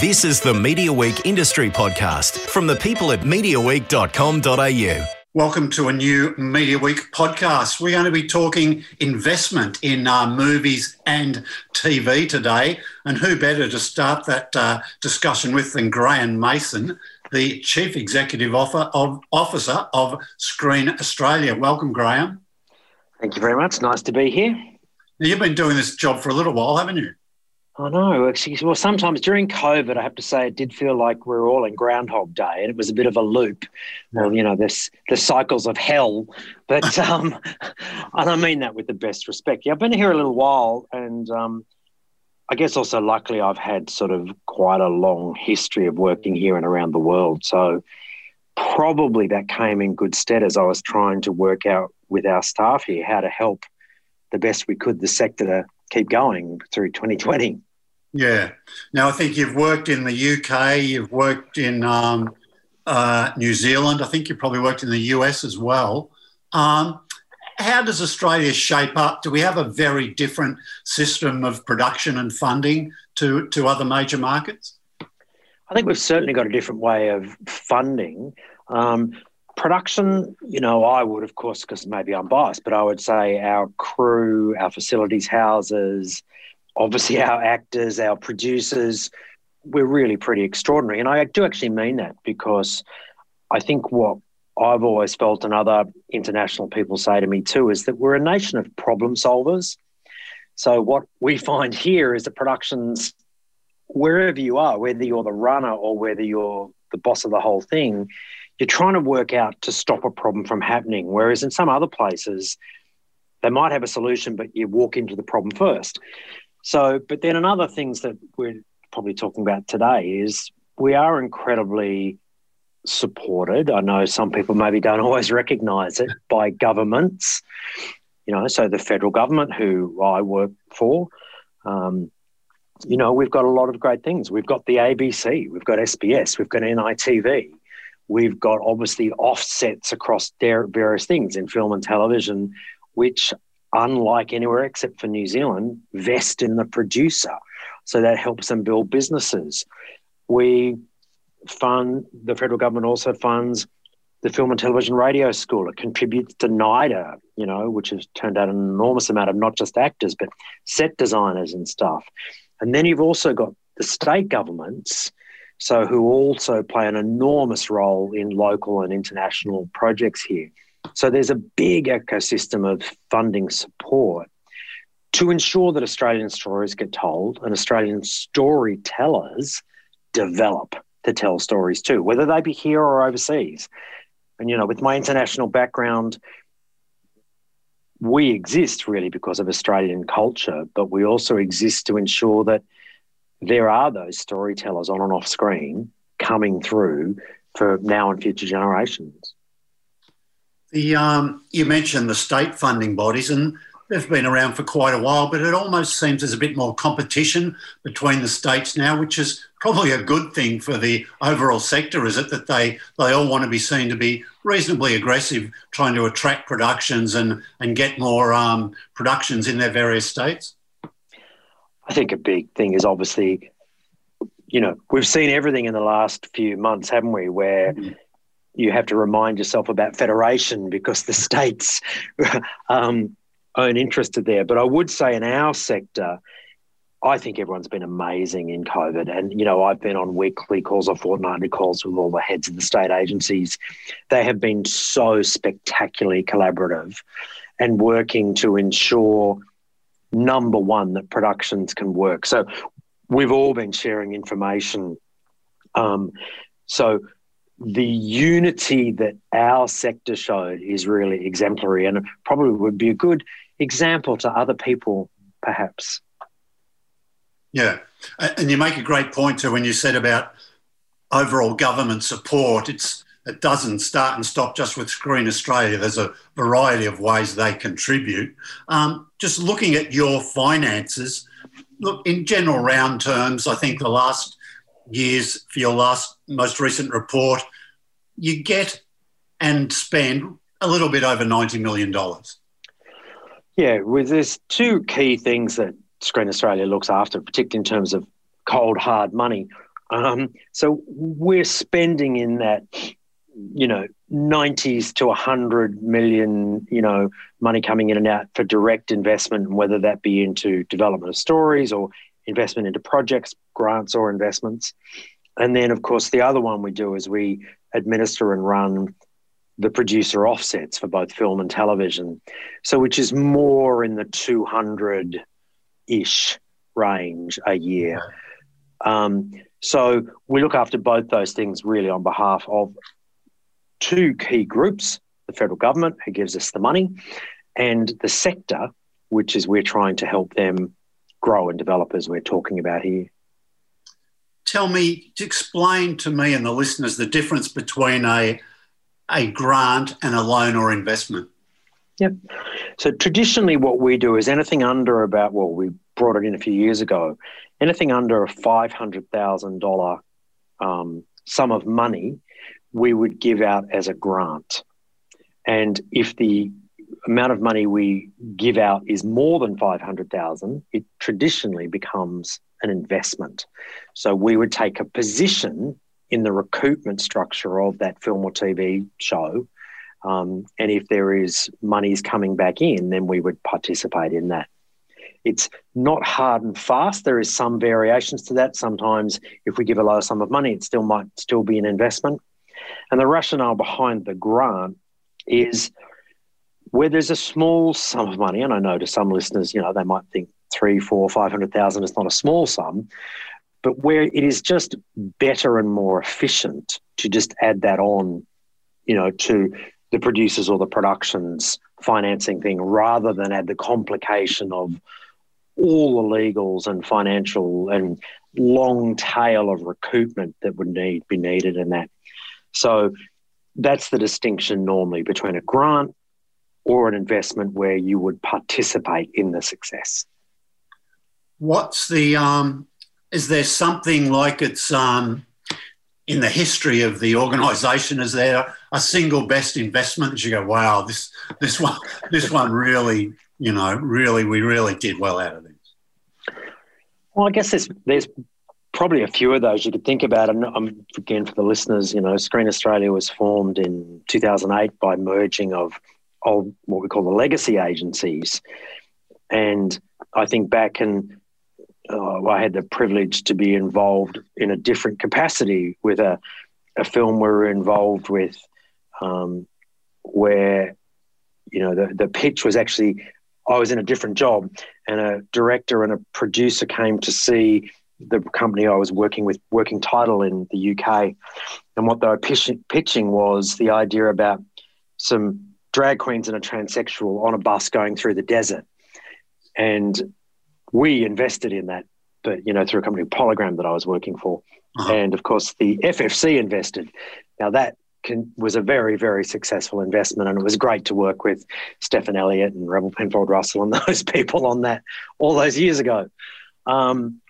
This is the Media Week Industry Podcast from the people at MediaWeek.com.au. Welcome to a new Media Week podcast. We're going to be talking investment in uh, movies and TV today. And who better to start that uh, discussion with than Graeme Mason, the Chief Executive Officer of Screen Australia. Welcome, Graeme. Thank you very much. Nice to be here. Now, you've been doing this job for a little while, haven't you? I know. Well, sometimes during COVID, I have to say it did feel like we are all in Groundhog Day, and it was a bit of a loop. Well, you know, this the cycles of hell. But um, and I mean that with the best respect. Yeah, I've been here a little while, and um, I guess also luckily I've had sort of quite a long history of working here and around the world. So probably that came in good stead as I was trying to work out with our staff here how to help the best we could the sector to keep going through 2020. Yeah. Now, I think you've worked in the UK, you've worked in um, uh, New Zealand, I think you probably worked in the US as well. Um, how does Australia shape up? Do we have a very different system of production and funding to, to other major markets? I think we've certainly got a different way of funding. Um, production, you know, I would, of course, because maybe I'm biased, but I would say our crew, our facilities houses, obviously our actors, our producers, we're really pretty extraordinary. And I do actually mean that because I think what I've always felt, and other international people say to me too, is that we're a nation of problem solvers. So, what we find here is that productions, wherever you are, whether you're the runner or whether you're the boss of the whole thing, you're trying to work out to stop a problem from happening. Whereas in some other places, they might have a solution, but you walk into the problem first. So, but then another things that we're probably talking about today is we are incredibly supported. I know some people maybe don't always recognise it by governments. You know, so the federal government, who I work for, um, you know, we've got a lot of great things. We've got the ABC, we've got SBS, we've got NITV, we've got obviously offsets across various things in film and television, which unlike anywhere except for New Zealand, vest in the producer. So that helps them build businesses. We fund, the federal government also funds the Film and Television Radio School. It contributes to NIDA, you know, which has turned out an enormous amount of not just actors, but set designers and stuff. And then you've also got the state governments, so who also play an enormous role in local and international projects here. So there's a big ecosystem of funding support to ensure that Australian stories get told and Australian storytellers develop to tell stories too, whether they be here or overseas. And, you know, with my international background, we exist really because of Australian culture, but we also exist to ensure that there are those storytellers on and off screen coming through for now and future generations. The um, you mentioned the state funding bodies, and they've been around for quite a while, but it almost seems there's a bit more competition between the states now, which is probably a good thing for the overall sector. Is it that they they all want to be seen to be reasonably aggressive, trying to attract productions and and get more um, productions in their various states? I think a big thing is obviously, you know, we've seen everything in the last few months, haven't we? Where mm-hmm you have to remind yourself about federation because the states um, own interested there. But I would say in our sector, I think everyone's been amazing in COVID. And, you know, I've been on weekly calls or fortnightly calls with all the heads of the state agencies. They have been so spectacularly collaborative and working to ensure, number one, that productions can work. So we've all been sharing information. Um, so the unity that our sector showed is really exemplary and probably would be a good example to other people, perhaps. Yeah. And you make a great point too when you said about overall government support. It's it doesn't start and stop just with Screen Australia. There's a variety of ways they contribute. Um, just looking at your finances, look, in general round terms, I think the last years for your last most recent report, you get and spend a little bit over $90 million. Yeah, well, there's two key things that Screen Australia looks after, particularly in terms of cold, hard money. Um, so we're spending in that, you know, 90s to 100 million, you know, money coming in and out for direct investment, whether that be into development of stories or investment into projects, grants, or investments. And then, of course, the other one we do is we administer and run the producer offsets for both film and television. So, which is more in the 200 ish range a year. Um, so, we look after both those things really on behalf of two key groups the federal government, who gives us the money, and the sector, which is we're trying to help them grow and develop as we're talking about here. Tell me, to explain to me and the listeners the difference between a a grant and a loan or investment? Yep. So traditionally, what we do is anything under about well, we brought it in a few years ago. Anything under a five hundred thousand um, sum of money, we would give out as a grant. And if the amount of money we give out is more than 500,000, it traditionally becomes an investment. So we would take a position in the recoupment structure of that film or TV show. Um, and if there is monies coming back in, then we would participate in that. It's not hard and fast. There is some variations to that. Sometimes, if we give a low sum of money, it still might still be an investment. And the rationale behind the grant is where there's a small sum of money, and I know to some listeners, you know, they might think three, four, five hundred thousand is not a small sum, but where it is just better and more efficient to just add that on, you know, to the producers or the productions financing thing rather than add the complication of all the legals and financial and long tail of recoupment that would need be needed in that. So that's the distinction normally between a grant or an investment where you would participate in the success. What's the um, is there something like it's um, in the history of the organisation? Is there a single best investment that you go, wow, this this one this one really, you know, really we really did well out of this? Well, I guess there's there's probably a few of those you could think about. And um, again, for the listeners, you know, Screen Australia was formed in 2008 by merging of of what we call the legacy agencies, and I think back and uh, I had the privilege to be involved in a different capacity with a, a film we were involved with, um, where you know the the pitch was actually I was in a different job, and a director and a producer came to see the company I was working with, Working Title in the UK, and what they were pitching, pitching was the idea about some drag queens and a transsexual on a bus going through the desert, and we invested in that, but you know through a company Polygram that I was working for, uh-huh. and of course the FFC invested. Now that can, was a very very successful investment, and it was great to work with Stephan Elliott and Rebel Penfold Russell and those people on that all those years ago. Um,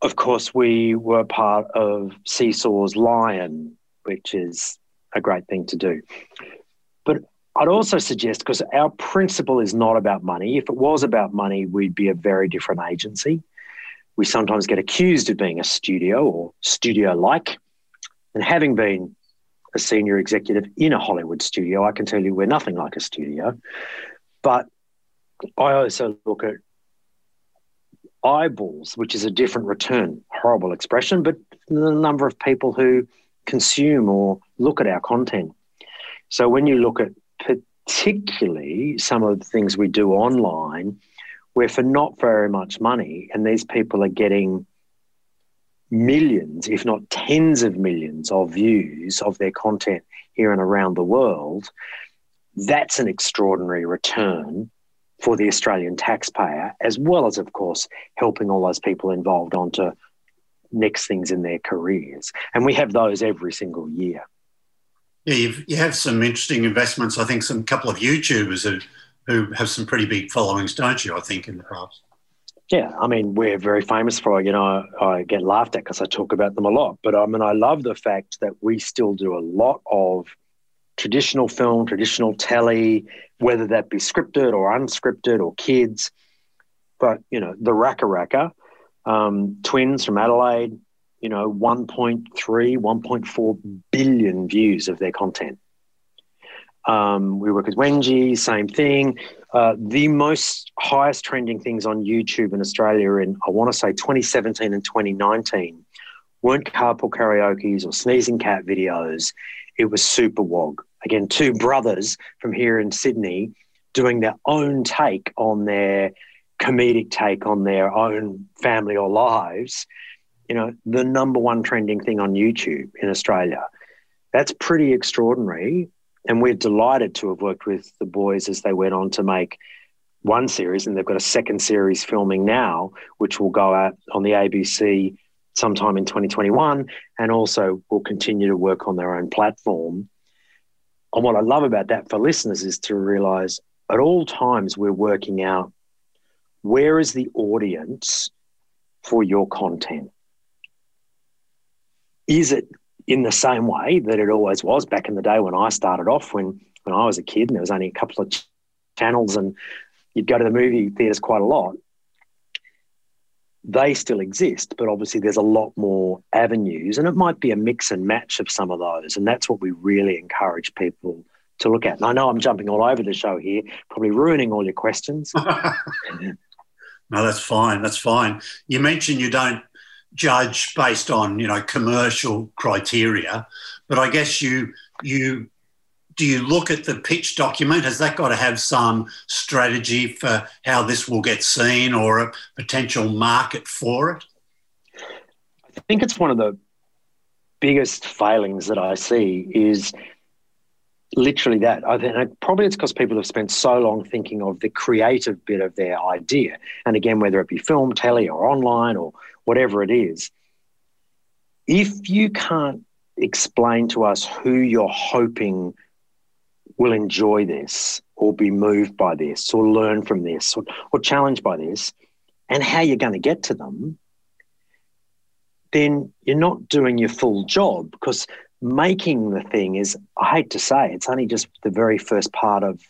of course, we were part of See-Saw's Lion, which is a great thing to do. But I'd also suggest because our principle is not about money. If it was about money, we'd be a very different agency. We sometimes get accused of being a studio or studio like. And having been a senior executive in a Hollywood studio, I can tell you we're nothing like a studio. But I also look at eyeballs, which is a different return. Horrible expression, but the number of people who consume or look at our content. So when you look at particularly some of the things we do online, where for not very much money, and these people are getting millions, if not tens of millions, of views of their content here and around the world, that's an extraordinary return for the Australian taxpayer, as well as, of course, helping all those people involved onto next things in their careers. And we have those every single year. Yeah, you've, you have some interesting investments. I think some couple of YouTubers who, who have some pretty big followings, don't you? I think in the past. Yeah, I mean, we're very famous for, you know, I get laughed at because I talk about them a lot. But I mean, I love the fact that we still do a lot of traditional film, traditional telly, whether that be scripted or unscripted or kids. But, you know, the RackaRacka, um, twins from Adelaide, you know, 1.3, 1.4 billion views of their content. Um, we work with Wengie, same thing. Uh, the most highest trending things on YouTube in Australia in, I want to say 2017 and 2019 weren't carpool karaoke's or sneezing cat videos. It was Super Wog. Again, two brothers from here in Sydney doing their own take on their comedic take on their own family or lives. You know, the number one trending thing on YouTube in Australia. That's pretty extraordinary. And we're delighted to have worked with the boys as they went on to make one series, and they've got a second series filming now, which will go out on the ABC sometime in 2021, and also will continue to work on their own platform. And what I love about that for listeners is to realize at all times we're working out where is the audience for your content? Is it in the same way that it always was back in the day when I started off, when, when I was a kid and there was only a couple of ch- channels and you'd go to the movie theaters quite a lot? They still exist, but obviously there's a lot more avenues, and it might be a mix and match of some of those. And that's what we really encourage people to look at. And I know I'm jumping all over the show here, probably ruining all your questions. no, that's fine. That's fine. You mentioned you don't judge based on you know commercial criteria, but I guess you you do you look at the pitch document? Has that got to have some strategy for how this will get seen or a potential market for it? I think it's one of the biggest failings that I see is literally that. I think probably it's because people have spent so long thinking of the creative bit of their idea. And again, whether it be film, telly, or online, or whatever it is, if you can't explain to us who you're hoping will enjoy this or be moved by this or learn from this or, or challenged by this and how you're going to get to them, then you're not doing your full job because making the thing is, I hate to say, it's only just the very first part of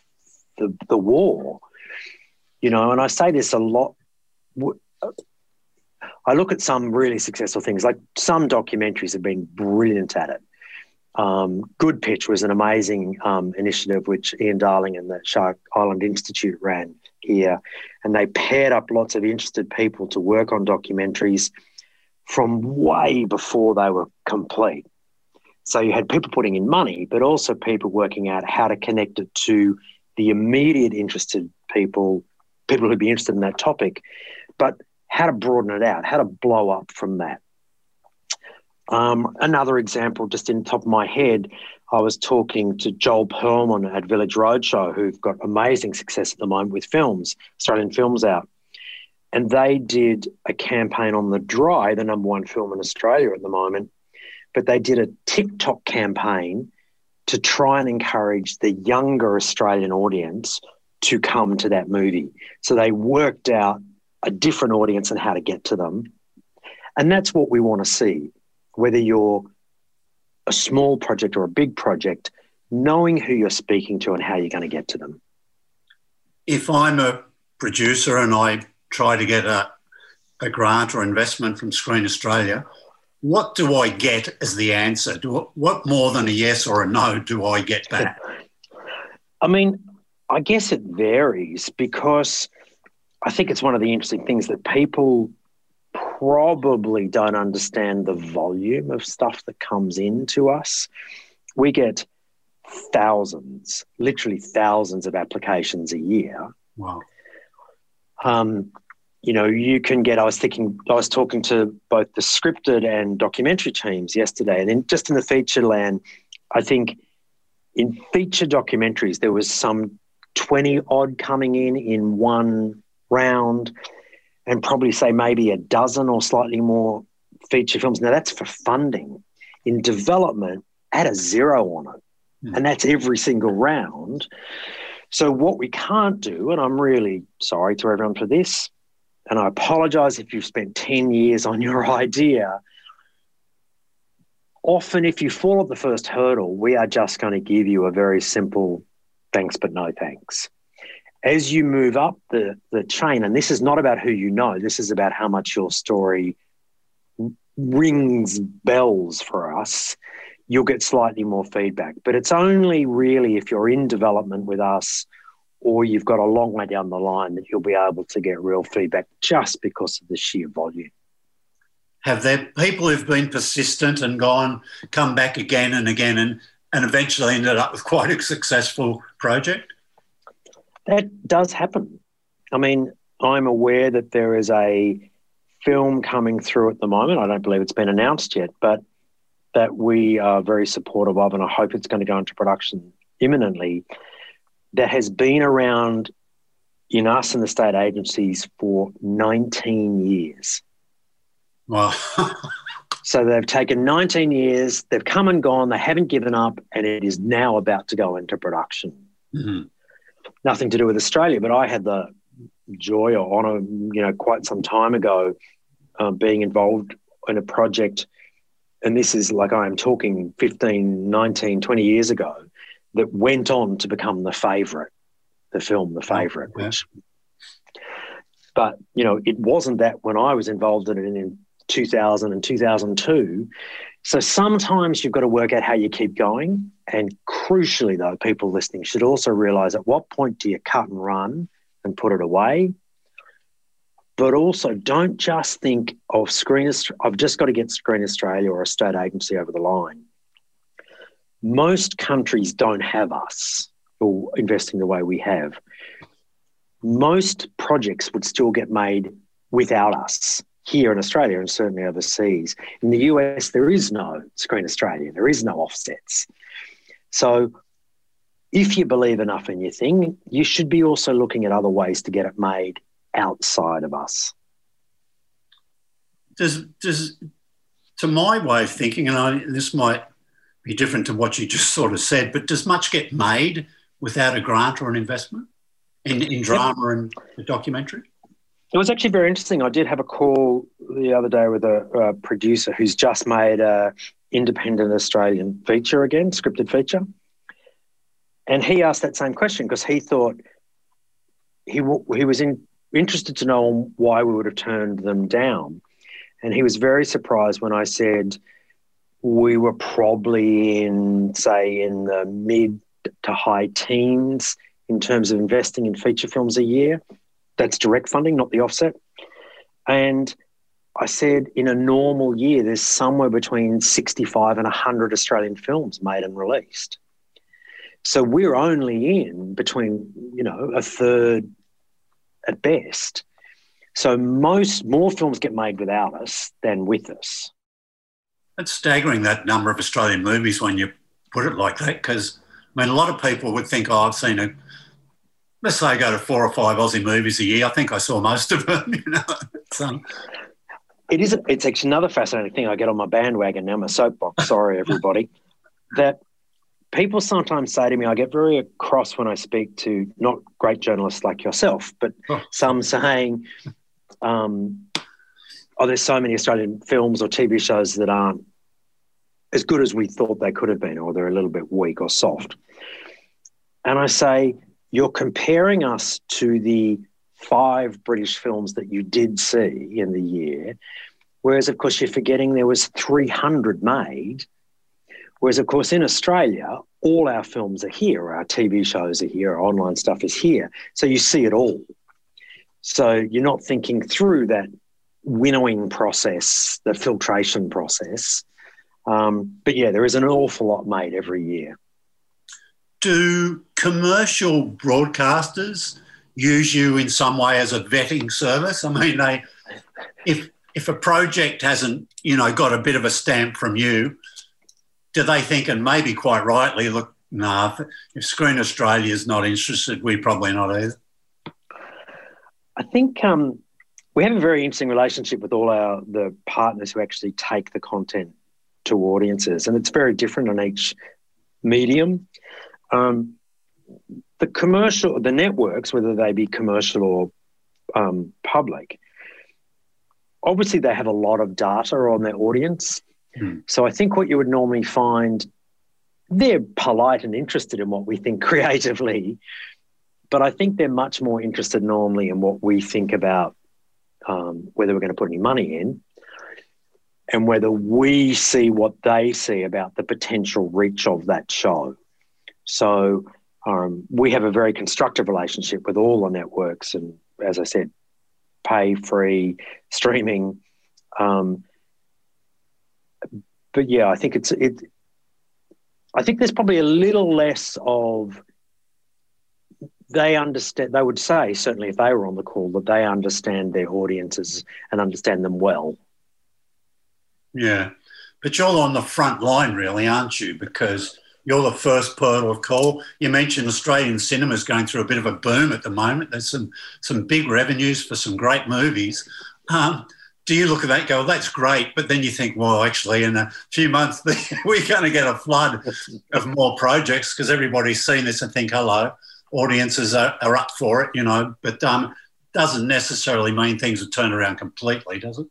the, the war. You know, and I say this a lot. I look at some really successful things, like some documentaries have been brilliant at it. Um, Good Pitch was an amazing um, initiative which Ian Darling and the Shark Island Institute ran here. And they paired up lots of interested people to work on documentaries from way before they were complete. So you had people putting in money, but also people working out how to connect it to the immediate interested people, people who'd be interested in that topic, but how to broaden it out, how to blow up from that. Um, another example, just in the top of my head, I was talking to Joel Pearlman at Village Roadshow, who've got amazing success at the moment with films, Australian films out. And they did a campaign on The Dry, the number one film in Australia at the moment, but they did a TikTok campaign to try and encourage the younger Australian audience to come to that movie. So they worked out a different audience and how to get to them. And that's what we want to see. Whether you're a small project or a big project, knowing who you're speaking to and how you're going to get to them. If I'm a producer and I try to get a, a grant or investment from Screen Australia, what do I get as the answer? Do, what more than a yes or a no do I get back? I mean, I guess it varies because I think it's one of the interesting things that people probably don't understand the volume of stuff that comes into us. We get thousands, literally thousands of applications a year. Wow. Um, you know, you can get. I was thinking, I was talking to both the scripted and documentary teams yesterday, and then just in the feature land, I think in feature documentaries there was some twenty odd coming in in one round, and probably say maybe a dozen or slightly more feature films. Now that's for funding. In development, add a zero on it, mm. and that's every single round. So what we can't do, and I'm really sorry to everyone for this, and I apologize if you've spent 10 years on your idea. Often, if you fall at the first hurdle, we are just going to give you a very simple thanks, but no thanks. As you move up the, the chain, and this is not about who you know, this is about how much your story rings bells for us, you'll get slightly more feedback. But it's only really if you're in development with us or you've got a long way down the line that you'll be able to get real feedback just because of the sheer volume. Have there people who've been persistent and gone, come back again and again and, and eventually ended up with quite a successful project? That does happen. I mean, I'm aware that there is a film coming through at the moment. I don't believe it's been announced yet, but that we are very supportive of, and I hope it's going to go into production imminently. That has been around in us and the state agencies for 19 years. Wow. so they've taken 19 years, they've come and gone, they haven't given up, and it is now about to go into production. Mm-hmm. Nothing to do with Australia, but I had the joy or honor, you know, quite some time ago, um, being involved in a project. And this is like I am talking 15, 19, 20 years ago, that went on to become the favorite, the film, the oh, favorite. Oh, which, but, you know, it wasn't that when I was involved in it in 2000 and 2002. So sometimes you've got to work out how you keep going. And crucially, though, people listening should also realize at what point do you cut and run and put it away? But also, don't just think of Screen. I've just got to get Screen Australia or a state agency over the line. Most countries don't have us or investing the way we have. Most projects would still get made without us here in Australia and certainly overseas. In the US, there is no Screen Australia, there is no offsets. So if you believe enough in your thing, you should be also looking at other ways to get it made outside of us. Does does to my way of thinking, and I, this might be different to what you just sort of said, but does much get made without a grant or an investment in, in drama and the documentary? It was actually very interesting. I did have a call the other day with a, a producer who's just made a independent Australian feature again, scripted feature, and he asked that same question because he thought he he was in, interested to know why we would have turned them down, and he was very surprised when I said we were probably in say in the mid to high teens in terms of investing in feature films a year that's direct funding, not the offset. And I said in a normal year, there's somewhere between 65 and 100 Australian films made and released. So we're only in between, you know, a third at best. So most more films get made without us than with us. It's staggering that number of Australian movies when you put it like that, because I mean, a lot of people would think, oh, I've seen a let's say I go to four or five Aussie movies a year. I think I saw most of them. You know, it's, um, it is. It's actually another fascinating thing. I get on my bandwagon now, my soapbox. Sorry, everybody. that people sometimes say to me, I get very cross when I speak to not great journalists like yourself, but oh. some saying, um, "Oh, there's so many Australian films or TV shows that aren't as good as we thought they could have been, or they're a little bit weak or soft." And I say, you're comparing us to the five British films that you did see in the year, whereas of course you're forgetting there was 300 made. Whereas of course in Australia, all our films are here, our TV shows are here, our online stuff is here, so you see it all. So you're not thinking through that winnowing process, the filtration process. Um, but yeah, there is an awful lot made every year do commercial broadcasters use you in some way as a vetting service? I mean, they if if a project hasn't you know got a bit of a stamp from you, do they think and maybe quite rightly look? Nah, if Screen Australia is not interested, we're probably not either. I think um, we have a very interesting relationship with all our the partners who actually take the content to audiences, and it's very different on each medium. Um, the commercial, the networks, whether they be commercial or um, public, obviously they have a lot of data on their audience. Mm. So I think what you would normally find, they're polite and interested in what we think creatively, but I think they're much more interested normally in what we think about um, whether we're going to put any money in. and whether we see what they see about the potential reach of that show. So um, we have a very constructive relationship with all the networks, and as I said, pay free streaming. Um, but yeah, I think it's it. I think there's probably a little less of they understand. They would say certainly if they were on the call that they understand their audiences and understand them well. Yeah, but you're on the front line, really, aren't you? Because you're the first portal of call. You mentioned Australian cinema is going through a bit of a boom at the moment. There's some some big revenues for some great movies. Um, do you look at that and go, well, that's great, but then you think, well, actually, in a few months we're going to get a flood of more projects because everybody's seen this and think, hello, audiences are, are up for it, you know. But um, doesn't necessarily mean things will turn around completely, does it?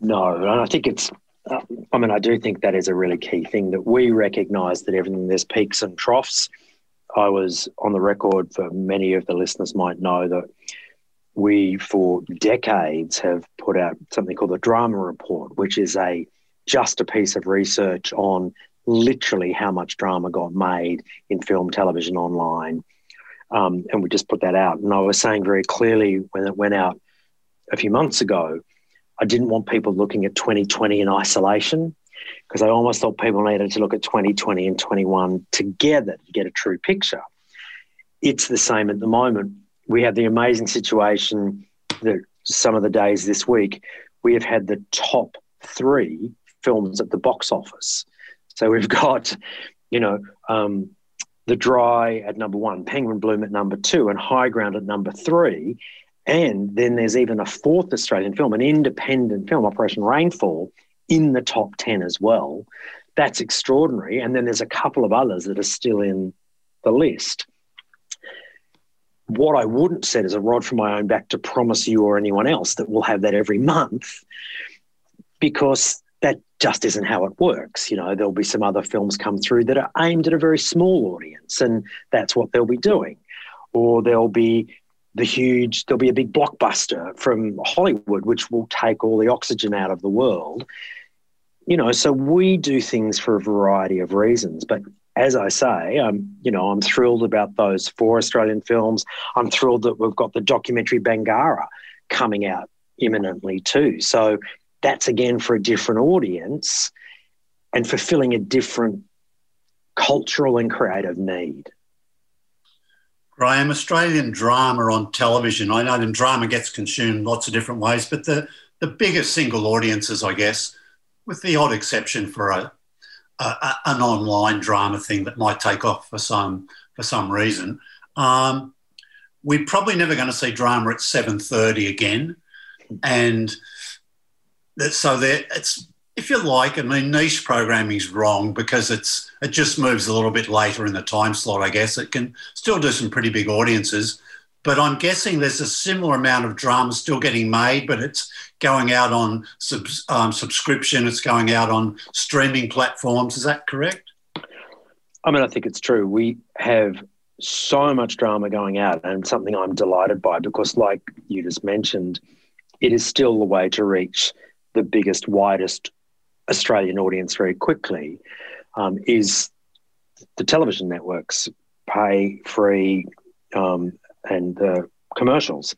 No, and I think it's uh, I mean, I do think that is a really key thing that we recognise that everything there's peaks and troughs. I was on the record for many of the listeners might know that we, for decades, have put out something called the Drama Report, which is a just a piece of research on literally how much drama got made in film, television, online. Um, and we just put that out. And I was saying very clearly when it went out a few months ago I didn't want people looking at 2020 in isolation because I almost thought people needed to look at 2020 and 21 together to get a true picture. It's the same at the moment. We have the amazing situation that some of the days this week, we have had the top three films at the box office. So we've got, you know, um, The Dry at number one, Penguin Bloom at number two, and High Ground at number three. And then there's even a fourth Australian film, an independent film, Operation Rainfall, in the top 10 as well. That's extraordinary. And then there's a couple of others that are still in the list. What I wouldn't set is a rod from my own back to promise you or anyone else that we'll have that every month because just isn't how it works. You know, there'll be some other films come through that are aimed at a very small audience, and that's what they'll be doing. Or there'll be the huge, there'll be a big blockbuster from Hollywood, which will take all the oxygen out of the world. You know, so we do things for a variety of reasons. But as I say, I'm, you know, I'm thrilled about those four Australian films. I'm thrilled that we've got the documentary Bangarra coming out imminently too. So that's again for a different audience and fulfilling a different cultural and creative need. Graeme, Australian drama on television. I know that drama gets consumed lots of different ways, but the, the biggest single audiences, I guess, with the odd exception for a, a an online drama thing that might take off for some for some reason. Um, we're probably never going to see drama at seven thirty again, and that, so there it's if you like, I mean, niche programming is wrong because it's it just moves a little bit later in the time slot. I guess it can still do some pretty big audiences, but I'm guessing there's a similar amount of drama still getting made, but it's going out on sub, um, subscription. It's going out on streaming platforms. Is that correct? I mean, I think it's true. We have so much drama going out, and something I'm delighted by because, like you just mentioned, it is still the way to reach the biggest, widest Australian audience very quickly um, is the television networks pay free um, and the commercials.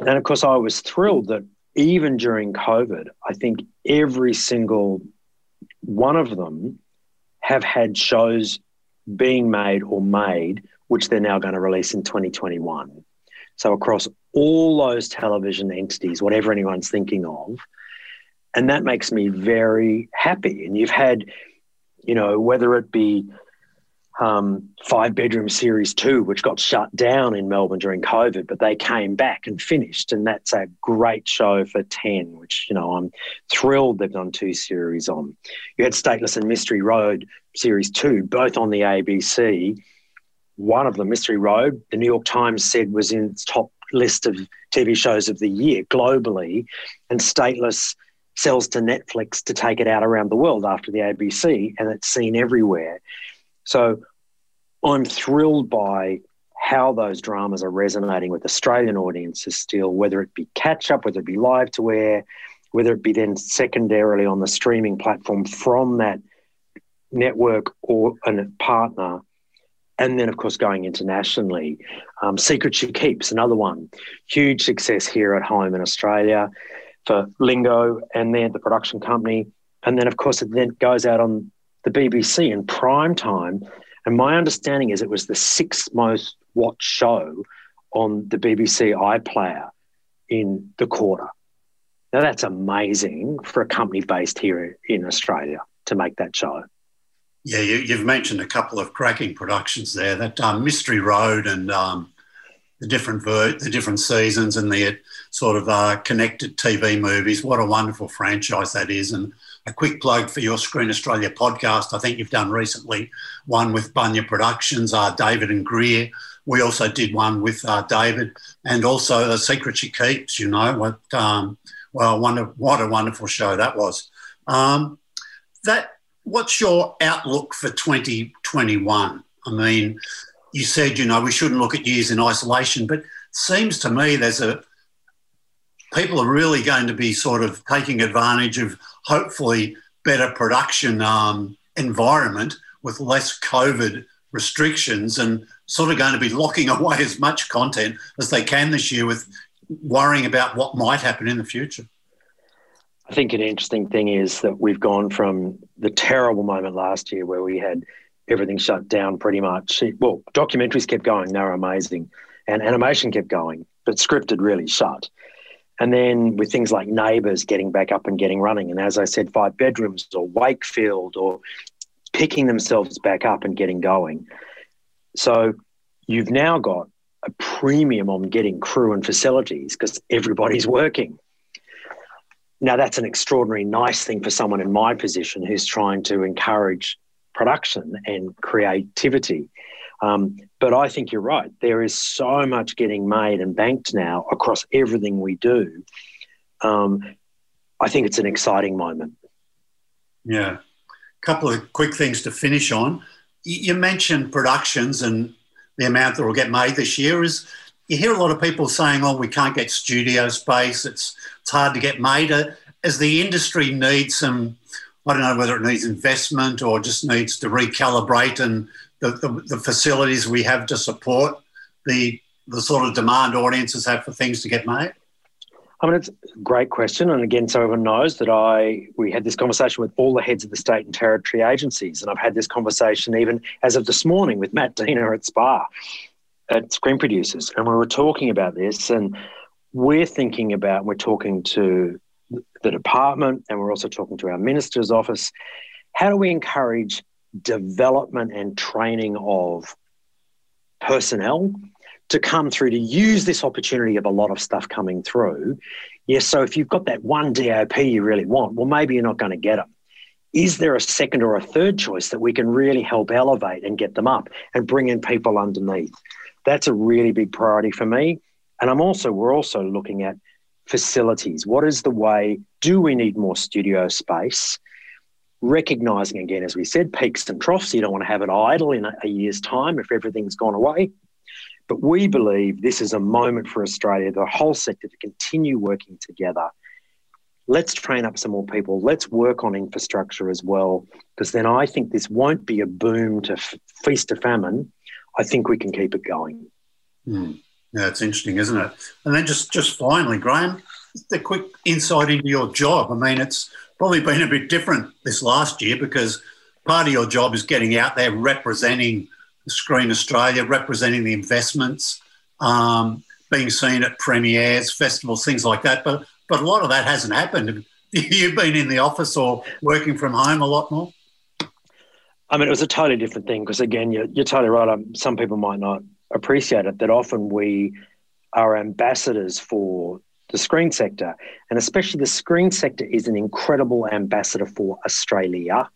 And of course, I was thrilled that even during COVID, I think every single one of them have had shows being made or made, which they're now going to release in 2021. So across all those television entities, whatever anyone's thinking of, and that makes me very happy. And you've had, you know, whether it be um, Five Bedroom Series 2, which got shut down in Melbourne during COVID, but they came back and finished. And that's a great show for 10, which, you know, I'm thrilled they've done two series on. You had Stateless and Mystery Road Series 2, both on the ABC. One of them, Mystery Road, the New York Times said was in its top list of TV shows of the year globally. And Stateless sells to Netflix to take it out around the world after the ABC, and it's seen everywhere. So I'm thrilled by how those dramas are resonating with Australian audiences still, whether it be catch up, whether it be live to air, whether it be then secondarily on the streaming platform from that network or a partner. And then, of course, going internationally. Um, Secret She Keeps, another one. Huge success here at home in Australia for Lingo and then the production company. And then, of course, it then goes out on the BBC in prime time. And my understanding is it was the sixth most watched show on the BBC iPlayer in the quarter. Now, that's amazing for a company based here in Australia to make that show. Yeah, you, have mentioned a couple of cracking productions there. That um, Mystery Road and um, the different ver- the different seasons and the sort of uh, connected TV movies. What a wonderful franchise that is! And a quick plug for your Screen Australia podcast. I think you've done recently one with Bunya Productions, uh, David and Greer. We also did one with uh, David, and also The Secret She Keeps. You know what? Um, well, wonder, what a wonderful show that was. Um, that. What's your outlook for 2021? I mean, you said, you know, we shouldn't look at years in isolation, but seems to me there's a people are really going to be sort of taking advantage of hopefully better production um, environment with less COVID restrictions and sort of going to be locking away as much content as they can this year with worrying about what might happen in the future. I think an interesting thing is that we've gone from the terrible moment last year where we had everything shut down pretty much. Well, documentaries kept going, they were amazing, and animation kept going, but scripted really shut. And then with things like Neighbours getting back up and getting running, and as I said, Five Bedrooms or Wakefield or picking themselves back up and getting going. So you've now got a premium on getting crew and facilities because everybody's working. Now, that's an extraordinary nice thing for someone in my position who's trying to encourage production and creativity. Um, but I think you're right. There is so much getting made and banked now across everything we do. Um, I think it's an exciting moment. Yeah. A couple of quick things to finish on. You mentioned productions and the amount that will get made this year. Is you hear a lot of people saying, "Oh, we can't get studio space. It's it's hard to get made." Uh, as the industry needs some I don't know whether it needs investment or just needs to recalibrate and the, the, the, facilities we have to support the, the sort of demand audiences have for things to get made? I mean, it's a great question. And again, so everyone knows that I we had this conversation with all the heads of the state and territory agencies. And I've had this conversation even as of this morning with Matt Deaner at SPA at Screen Producers. And we were talking about this and we're thinking about, we're talking to the department, and we're also talking to our minister's office. How do we encourage development and training of personnel to come through to use this opportunity of a lot of stuff coming through? Yes, so if you've got that one DOP you really want, well, maybe you're not going to get them. Is there a second or a third choice that we can really help elevate and get them up and bring in people underneath? That's a really big priority for me. And I'm also, we're also looking at facilities. What is the way? Do we need more studio space? Recognizing again, as we said, peaks and troughs. You don't want to have it idle in a, year's time if everything's gone away. But we believe this is a moment for Australia, the whole sector, to continue working together. Let's train up some more people. Let's work on infrastructure as well, because then I think this won't be a boom to f- feast to famine. I think we can keep it going. Mm. Yeah, it's interesting, isn't it? And then just just finally, Graeme, the quick insight into your job. I mean, it's probably been a bit different this last year because part of your job is getting out there representing Screen Australia, representing the investments, um, being seen at premieres, festivals, things like that. But but a lot of that hasn't happened. You've been in the office or working from home a lot more. I mean, it was a totally different thing because again, you're, you're totally right. Um, some people might not appreciate it that often we are ambassadors for the screen sector, and especially the screen sector is an incredible ambassador for Australia.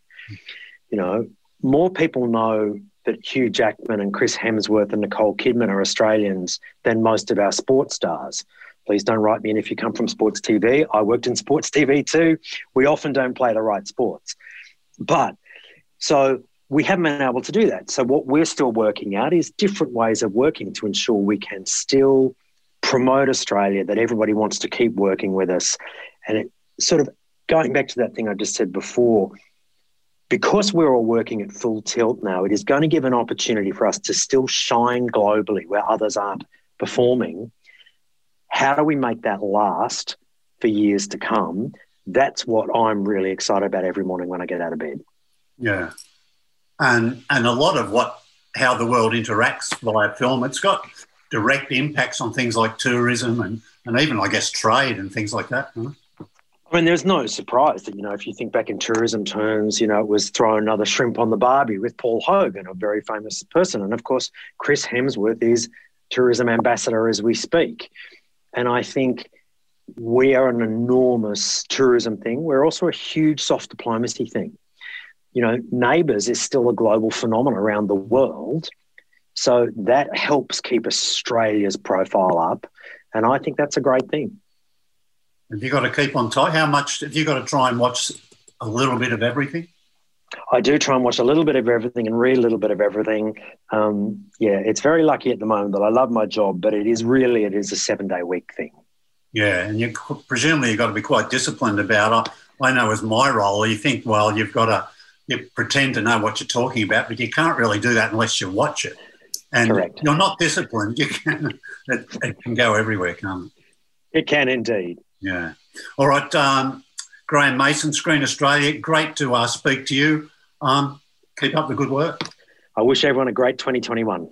You know, more people know that Hugh Jackman and Chris Hemsworth and Nicole Kidman are Australians than most of our sports stars. Please don't write me in if you come from sports TV. I worked in sports TV too. We often don't play the right sports. But so we haven't been able to do that. So what we're still working out is different ways of working to ensure we can still promote Australia, that everybody wants to keep working with us. And it sort of going back to that thing I just said before, because we're all working at full tilt now, it is going to give an opportunity for us to still shine globally where others aren't performing. How do we make that last for years to come? That's what I'm really excited about every morning when I get out of bed. Yeah. And and a lot of what how the world interacts via film, it's got direct impacts on things like tourism and, and even I guess trade and things like that. Huh? I mean, there's no surprise that, you know, if you think back in tourism terms, you know, it was throw another shrimp on the barbie with Paul Hogan, a very famous person. And of course, Chris Hemsworth is tourism ambassador as we speak. And I think we are an enormous tourism thing. We're also a huge soft diplomacy thing. You know, Neighbours is still a global phenomenon around the world. So that helps keep Australia's profile up. And I think that's a great thing. Have you got to keep on top? How much have you got to try and watch a little bit of everything? I do try and watch a little bit of everything and read a little bit of everything. Um, yeah, it's very lucky at the moment that I love my job, but it is really it is a seven day week thing. Yeah, and you presumably you've got to be quite disciplined about it. I know as my role, you think, well, you've got to you pretend to know what you're talking about, but you can't really do that unless you watch it. And Correct. you're not disciplined. You can it, it can go everywhere, can't it? It can indeed. Yeah. All right, um, Graeme Mason, Screen Australia. Great to uh, speak to you. Um, keep up the good work. I wish everyone a great 2021.